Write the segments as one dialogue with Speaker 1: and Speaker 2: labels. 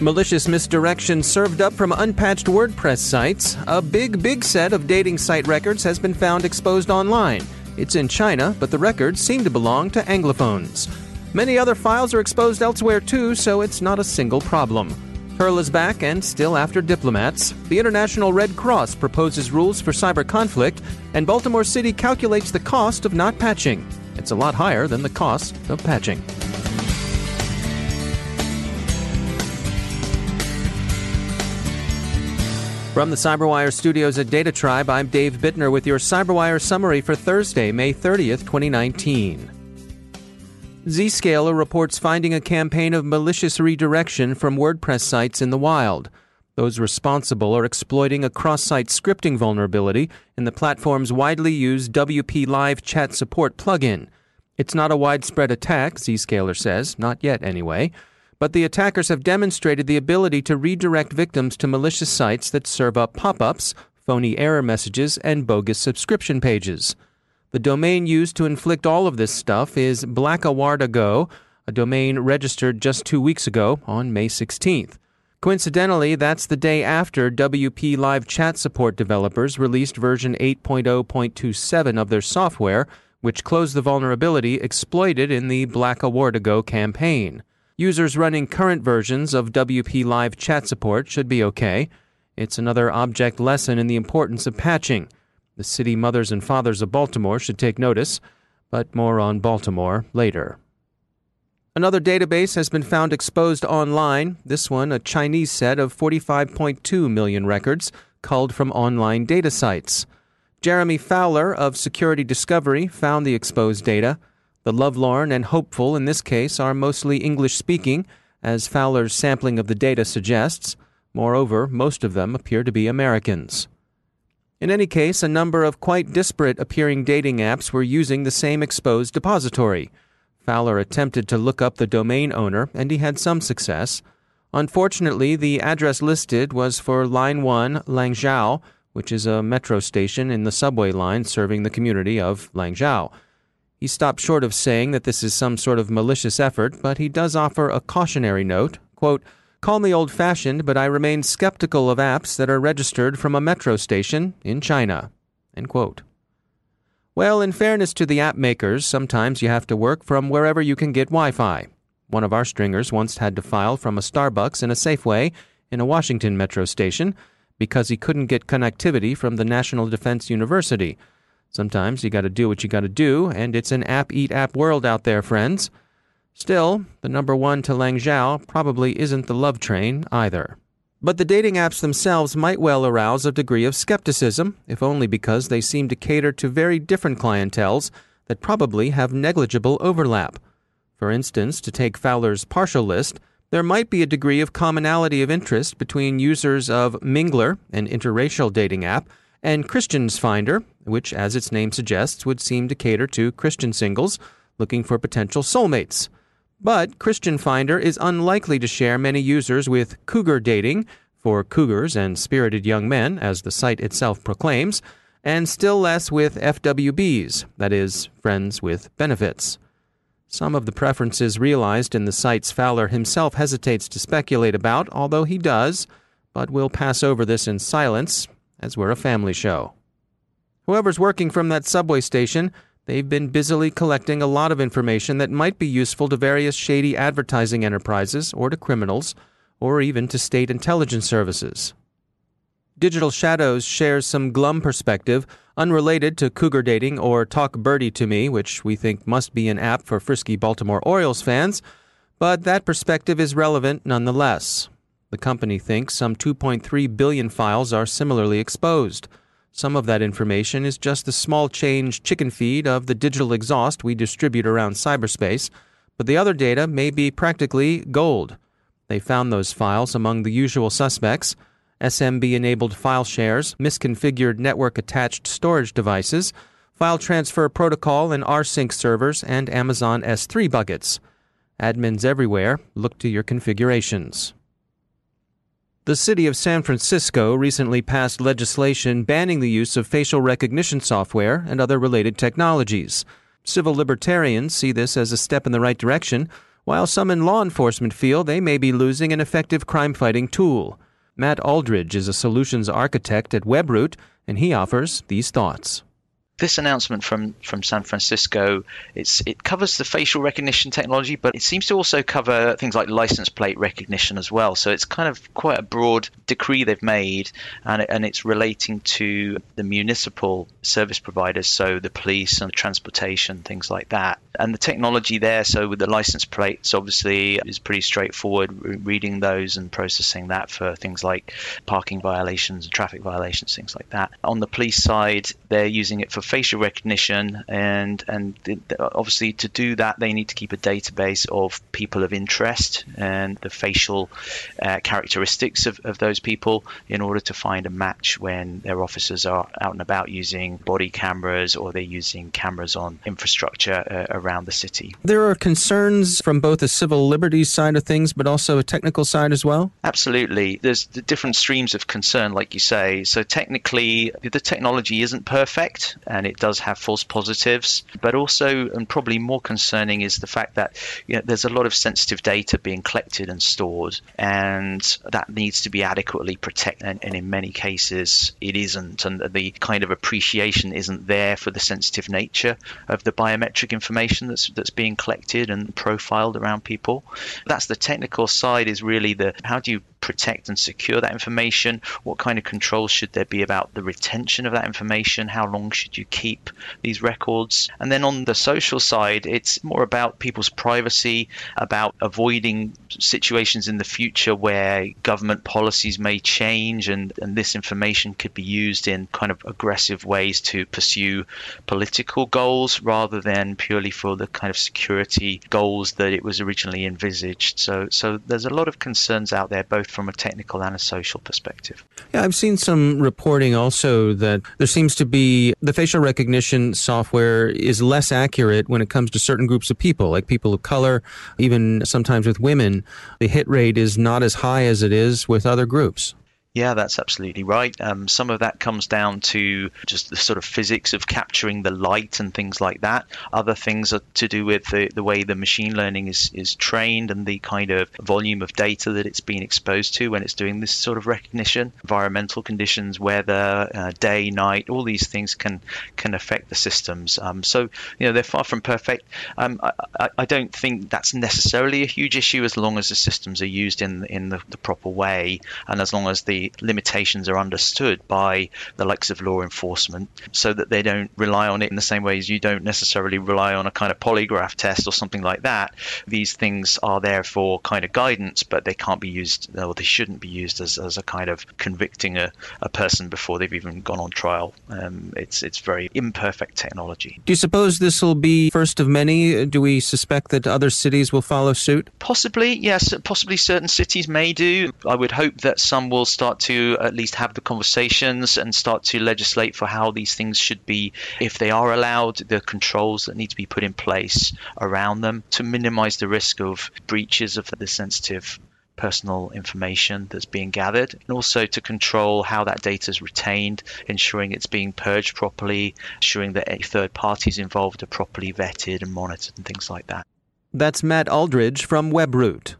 Speaker 1: Malicious misdirection served up from unpatched WordPress sites. A big, big set of dating site records has been found exposed online. It's in China, but the records seem to belong to Anglophones. Many other files are exposed elsewhere too, so it's not a single problem. Turla is back and still after diplomats. The International Red Cross proposes rules for cyber conflict, and Baltimore City calculates the cost of not patching. It's a lot higher than the cost of patching. From the CyberWire studios at Data Tribe, I'm Dave Bittner with your CyberWire summary for Thursday, May 30th, 2019. Zscaler reports finding a campaign of malicious redirection from WordPress sites in the wild. Those responsible are exploiting a cross site scripting vulnerability in the platform's widely used WP Live chat support plugin. It's not a widespread attack, Zscaler says, not yet anyway but the attackers have demonstrated the ability to redirect victims to malicious sites that serve up pop ups, phony error messages, and bogus subscription pages. The domain used to inflict all of this stuff is blackawarda.go, a domain registered just two weeks ago on May 16th. Coincidentally, that's the day after WP Live Chat Support developers released version 8.0.27 of their software, which closed the vulnerability exploited in the blackawarda.go campaign. Users running current versions of WP Live chat support should be okay. It's another object lesson in the importance of patching. The city mothers and fathers of Baltimore should take notice, but more on Baltimore later. Another database has been found exposed online, this one a Chinese set of 45.2 million records culled from online data sites. Jeremy Fowler of Security Discovery found the exposed data. The lovelorn and hopeful in this case are mostly English speaking, as Fowler's sampling of the data suggests. Moreover, most of them appear to be Americans. In any case, a number of quite disparate appearing dating apps were using the same exposed depository. Fowler attempted to look up the domain owner, and he had some success. Unfortunately, the address listed was for Line 1 Langzhou, which is a metro station in the subway line serving the community of Langzhou. He stopped short of saying that this is some sort of malicious effort, but he does offer a cautionary note. Quote, Call me old fashioned, but I remain skeptical of apps that are registered from a metro station in China. End quote. Well, in fairness to the app makers, sometimes you have to work from wherever you can get Wi Fi. One of our stringers once had to file from a Starbucks in a Safeway in a Washington metro station because he couldn't get connectivity from the National Defense University Sometimes you got to do what you got to do, and it's an app eat app world out there, friends. Still, the number one to Langzhou probably isn't the love train either. But the dating apps themselves might well arouse a degree of skepticism, if only because they seem to cater to very different clientels that probably have negligible overlap. For instance, to take Fowler's partial list, there might be a degree of commonality of interest between users of Mingler, an interracial dating app, and Christians Finder, which, as its name suggests, would seem to cater to Christian singles looking for potential soulmates. But Christian Finder is unlikely to share many users with Cougar Dating, for cougars and spirited young men, as the site itself proclaims, and still less with FWBs, that is, friends with benefits. Some of the preferences realized in the sites Fowler himself hesitates to speculate about, although he does, but we'll pass over this in silence, as we're a family show. Whoever's working from that subway station, they've been busily collecting a lot of information that might be useful to various shady advertising enterprises or to criminals or even to state intelligence services. Digital Shadows shares some glum perspective unrelated to cougar dating or Talk Birdie to Me, which we think must be an app for frisky Baltimore Orioles fans, but that perspective is relevant nonetheless. The company thinks some 2.3 billion files are similarly exposed. Some of that information is just the small change chicken feed of the digital exhaust we distribute around cyberspace, but the other data may be practically gold. They found those files among the usual suspects SMB enabled file shares, misconfigured network attached storage devices, file transfer protocol and rsync servers, and Amazon S3 buckets. Admins everywhere, look to your configurations. The city of San Francisco recently passed legislation banning the use of facial recognition software and other related technologies. Civil libertarians see this as a step in the right direction, while some in law enforcement feel they may be losing an effective crime fighting tool. Matt Aldridge is a solutions architect at Webroot, and he offers these thoughts
Speaker 2: this announcement from from San Francisco it's it covers the facial recognition technology, but it seems to also cover things like license plate recognition as well. So it's kind of quite a broad decree they've made, and and it's relating to the municipal service providers, so the police and transportation, things like that. And the technology there, so with the license plates, obviously is pretty straightforward. Reading those and processing that for things like parking violations, and traffic violations, things like that. On the police side, they're using it for facial recognition, and and obviously to do that they need to keep a database of people of interest and the facial uh, characteristics of, of those people in order to find a match when their officers are out and about using body cameras or they're using cameras on infrastructure uh, around the city.
Speaker 1: There are concerns from both the civil liberties side of things, but also a technical side as well.
Speaker 2: Absolutely, there's the different streams of concern, like you say. So technically, the technology isn't perfect and it does have false positives. But also, and probably more concerning, is the fact that you know, there's a lot of sensitive data being collected and stored, and that needs to be adequately protected. And, and in many cases, it isn't, and the kind of appreciation isn't there for the sensitive nature of the biometric information that's that's being collected and profiled around people. That's the technical side. Is really the how do you protect and secure that information? What kind of controls should there be about the retention of that information? How long should you keep these records? And then on the social side, it's more about people's privacy, about avoiding situations in the future where government policies may change and, and this information could be used in kind of aggressive ways to pursue political goals rather than purely for the kind of security goals that it was originally envisaged. So so there's a lot of concerns out there both from a technical and a social perspective.
Speaker 1: Yeah, I've seen some reporting also that there seems to be the facial recognition software is less accurate when it comes to certain groups of people, like people of color, even sometimes with women. The hit rate is not as high as it is with other groups.
Speaker 2: Yeah, that's absolutely right. Um, some of that comes down to just the sort of physics of capturing the light and things like that. Other things are to do with the, the way the machine learning is, is trained and the kind of volume of data that it's being exposed to when it's doing this sort of recognition. Environmental conditions, weather, uh, day, night, all these things can can affect the systems. Um, so you know they're far from perfect. Um, I, I, don't think that's necessarily a huge issue as long as the systems are used in in the, the proper way and as long as the limitations are understood by the likes of law enforcement so that they don't rely on it in the same way as you don't necessarily rely on a kind of polygraph test or something like that. These things are there for kind of guidance, but they can't be used, or they shouldn't be used as, as a kind of convicting a, a person before they've even gone on trial. Um, it's, it's very imperfect technology.
Speaker 1: Do you suppose this will be first of many? Do we suspect that other cities will follow suit?
Speaker 2: Possibly, yes. Possibly certain cities may do. I would hope that some will start start to at least have the conversations and start to legislate for how these things should be, if they are allowed, the controls that need to be put in place around them to minimize the risk of breaches of the sensitive personal information that's being gathered, and also to control how that data is retained, ensuring it's being purged properly, ensuring that third parties involved are properly vetted and monitored, and things like that.
Speaker 1: That's Matt Aldridge from Webroot.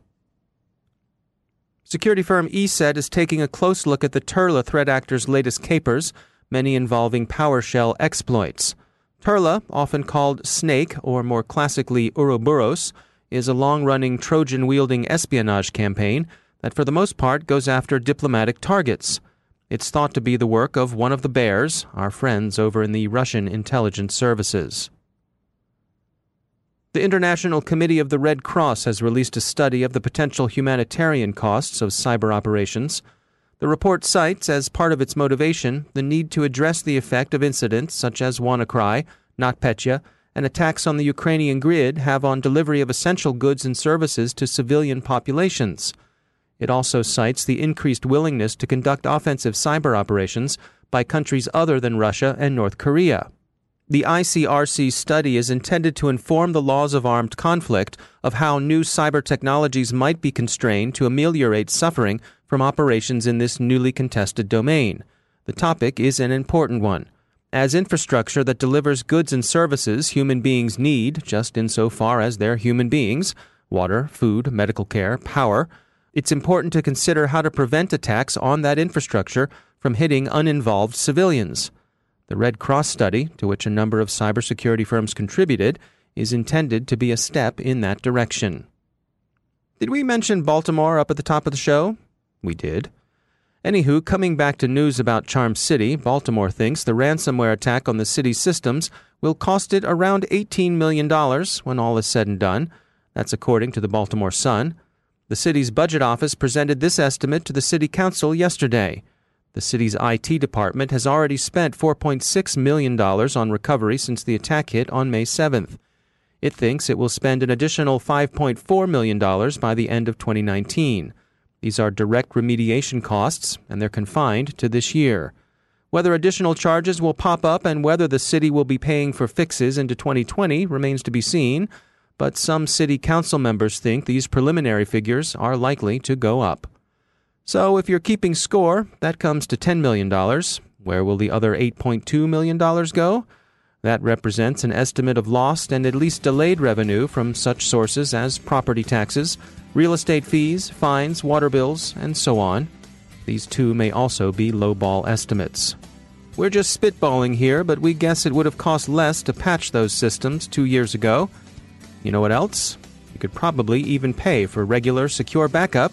Speaker 1: Security firm ESET is taking a close look at the Turla threat actor's latest capers, many involving PowerShell exploits. Turla, often called Snake or more classically Ouroboros, is a long running Trojan wielding espionage campaign that for the most part goes after diplomatic targets. It's thought to be the work of one of the bears, our friends over in the Russian intelligence services. The International Committee of the Red Cross has released a study of the potential humanitarian costs of cyber operations. The report cites, as part of its motivation, the need to address the effect of incidents such as WannaCry, NotPetya, and attacks on the Ukrainian grid have on delivery of essential goods and services to civilian populations. It also cites the increased willingness to conduct offensive cyber operations by countries other than Russia and North Korea. The ICRC study is intended to inform the laws of armed conflict of how new cyber technologies might be constrained to ameliorate suffering from operations in this newly contested domain. The topic is an important one. As infrastructure that delivers goods and services human beings need, just insofar as they're human beings water, food, medical care, power it's important to consider how to prevent attacks on that infrastructure from hitting uninvolved civilians. The Red Cross study, to which a number of cybersecurity firms contributed, is intended to be a step in that direction. Did we mention Baltimore up at the top of the show? We did. Anywho, coming back to news about Charm City, Baltimore thinks the ransomware attack on the city's systems will cost it around $18 million when all is said and done. That's according to the Baltimore Sun. The city's budget office presented this estimate to the city council yesterday. The city's IT department has already spent $4.6 million on recovery since the attack hit on May 7th. It thinks it will spend an additional $5.4 million by the end of 2019. These are direct remediation costs, and they're confined to this year. Whether additional charges will pop up and whether the city will be paying for fixes into 2020 remains to be seen, but some city council members think these preliminary figures are likely to go up. So if you're keeping score, that comes to $10 million. Where will the other $8.2 million go? That represents an estimate of lost and at least delayed revenue from such sources as property taxes, real estate fees, fines, water bills, and so on. These two may also be lowball estimates. We're just spitballing here, but we guess it would have cost less to patch those systems two years ago. You know what else? You could probably even pay for regular secure backup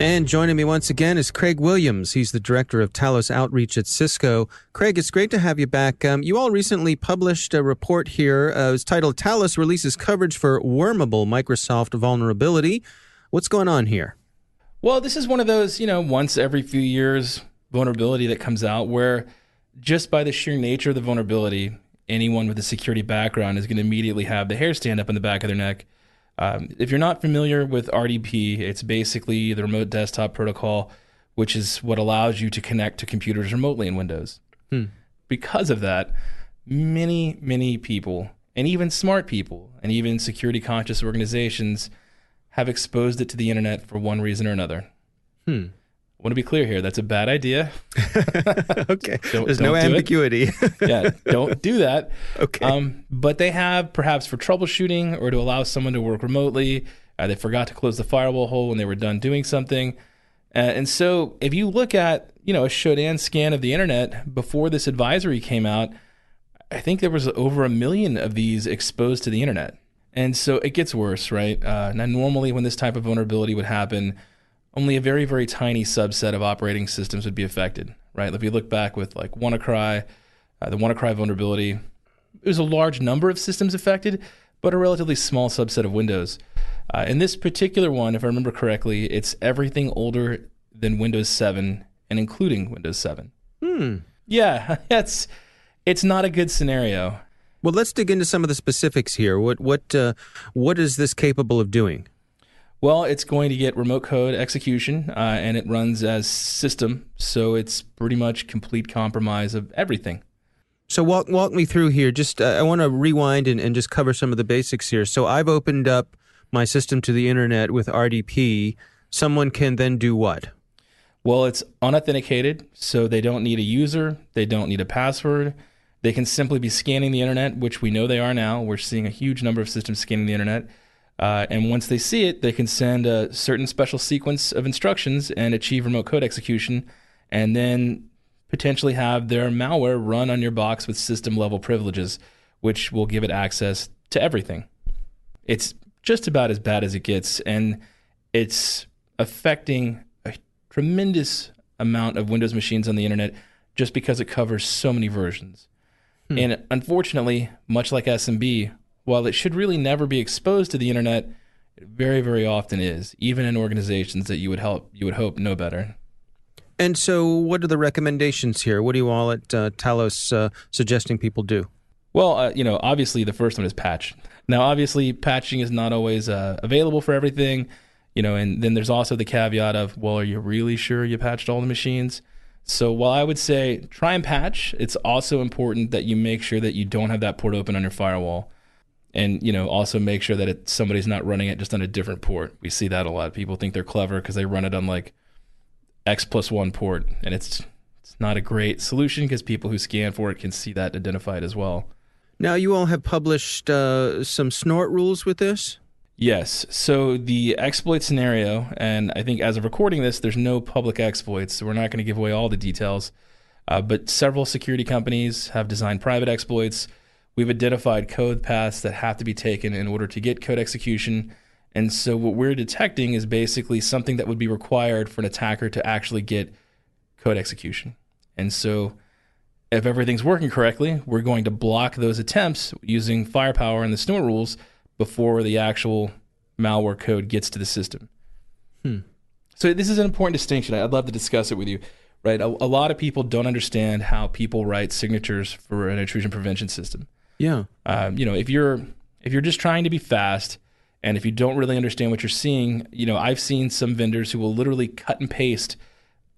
Speaker 1: And joining me once again is Craig Williams. He's the director of Talos Outreach at Cisco. Craig, it's great to have you back. Um, you all recently published a report here. Uh, it's titled Talos Releases Coverage for Wormable Microsoft Vulnerability. What's going on here?
Speaker 3: Well, this is one of those, you know, once every few years vulnerability that comes out where just by the sheer nature of the vulnerability, anyone with a security background is going to immediately have the hair stand up in the back of their neck um, if you're not familiar with RDP, it's basically the remote desktop protocol which is what allows you to connect to computers remotely in Windows.
Speaker 1: Hmm.
Speaker 3: Because of that, many, many people, and even smart people, and even security conscious organizations have exposed it to the internet for one reason or another.
Speaker 1: Hmm.
Speaker 3: I want to be clear here. That's a bad idea.
Speaker 1: okay.
Speaker 3: Don't-
Speaker 1: There's no
Speaker 3: don't do it.
Speaker 1: ambiguity.
Speaker 3: yeah, don't do that.
Speaker 1: Okay.
Speaker 3: Um, but they have perhaps for troubleshooting or to allow someone to work remotely. Uh, they forgot to close the firewall hole when they were done doing something. Uh, and so, if you look at you know a Shodan scan of the internet before this advisory came out, I think there was over a million of these exposed to the internet. And so it gets worse, right? Uh, now, normally when this type of vulnerability would happen, only a very, very tiny subset of operating systems would be affected, right? If you look back with like WannaCry, uh, the WannaCry vulnerability, it was a large number of systems affected, but a relatively small subset of Windows. Uh, in this particular one, if I remember correctly, it's everything older than Windows 7 and including Windows 7.
Speaker 1: hmm.
Speaker 3: Yeah, it's it's not a good scenario.
Speaker 1: Well, let's dig into some of the specifics here. What what uh, what is this capable of doing?
Speaker 3: Well, it's going to get remote code execution, uh, and it runs as system, so it's pretty much complete compromise of everything.
Speaker 1: So walk walk me through here. Just uh, I want to rewind and, and just cover some of the basics here. So I've opened up my system to the internet with RDP. Someone can then do what?
Speaker 3: Well, it's unauthenticated, so they don't need a user, they don't need a password. They can simply be scanning the internet, which we know they are now. We're seeing a huge number of systems scanning the internet. Uh, and once they see it, they can send a certain special sequence of instructions and achieve remote code execution, and then potentially have their malware run on your box with system level privileges, which will give it access to everything. It's just about as bad as it gets, and it's affecting a tremendous amount of Windows machines on the internet just because it covers so many versions. And unfortunately, much like SMB, while it should really never be exposed to the internet, it very, very often is, even in organizations that you would help you would hope know better.
Speaker 1: And so, what are the recommendations here? What do you all at uh, Talos uh, suggesting people do?
Speaker 3: Well, uh, you know, obviously the first one is patch. Now, obviously, patching is not always uh, available for everything, you know, and then there's also the caveat of, well, are you really sure you patched all the machines? So while I would say try and patch, it's also important that you make sure that you don't have that port open on your firewall. And, you know, also make sure that it, somebody's not running it just on a different port. We see that a lot. People think they're clever because they run it on like X plus one port, and it's it's not a great solution because people who scan for it can see that identified as well.
Speaker 1: Now, you all have published uh, some snort rules with this.
Speaker 3: Yes. So the exploit scenario, and I think as of recording this, there's no public exploits, so we're not going to give away all the details. Uh, but several security companies have designed private exploits. We've identified code paths that have to be taken in order to get code execution. And so what we're detecting is basically something that would be required for an attacker to actually get code execution. And so if everything's working correctly, we're going to block those attempts using firepower and the snort rules before the actual malware code gets to the system. Hmm. So this is an important distinction. I'd love to discuss it with you. Right, a, a lot of people don't understand how people write signatures for an intrusion prevention system.
Speaker 1: Yeah.
Speaker 3: Um, you know, if you're if you're just trying to be fast, and if you don't really understand what you're seeing, you know, I've seen some vendors who will literally cut and paste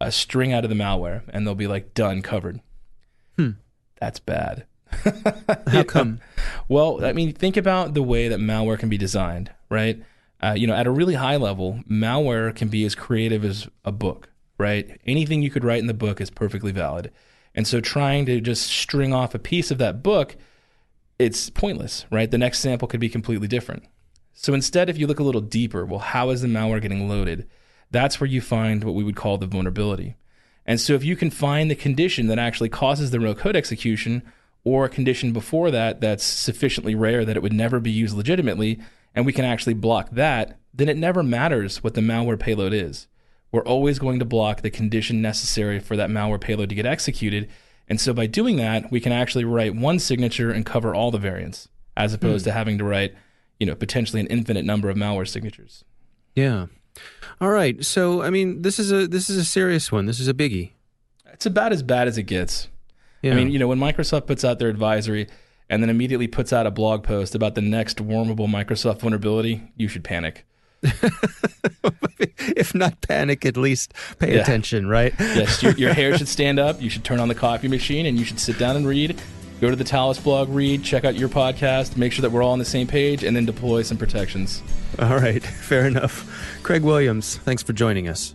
Speaker 3: a string out of the malware, and they'll be like, "Done, covered."
Speaker 1: Hmm.
Speaker 3: That's bad.
Speaker 1: How come?
Speaker 3: Well, I mean, think about the way that malware can be designed, right? Uh, you know, at a really high level, malware can be as creative as a book, right? Anything you could write in the book is perfectly valid. And so trying to just string off a piece of that book, it's pointless, right? The next sample could be completely different. So instead, if you look a little deeper, well, how is the malware getting loaded? That's where you find what we would call the vulnerability. And so if you can find the condition that actually causes the real code execution, or a condition before that that's sufficiently rare that it would never be used legitimately, and we can actually block that, then it never matters what the malware payload is. We're always going to block the condition necessary for that malware payload to get executed. And so by doing that, we can actually write one signature and cover all the variants, as opposed hmm. to having to write, you know, potentially an infinite number of malware signatures.
Speaker 1: Yeah. All right. So, I mean, this is a this is a serious one. This is a biggie.
Speaker 3: It's about as bad as it gets.
Speaker 1: Yeah.
Speaker 3: I mean, you know, when Microsoft puts out their advisory and then immediately puts out a blog post about the next wormable Microsoft vulnerability, you should panic.
Speaker 4: if not panic, at least pay
Speaker 3: Yeah.
Speaker 4: attention, right?
Speaker 3: yes, your, your hair should stand up. You should turn on the coffee machine and you should sit down and read. Go to the Talos blog, read, check out your podcast, make sure that we're all on the same page, and then deploy some protections.
Speaker 4: All right, fair enough. Craig Williams, thanks for joining us.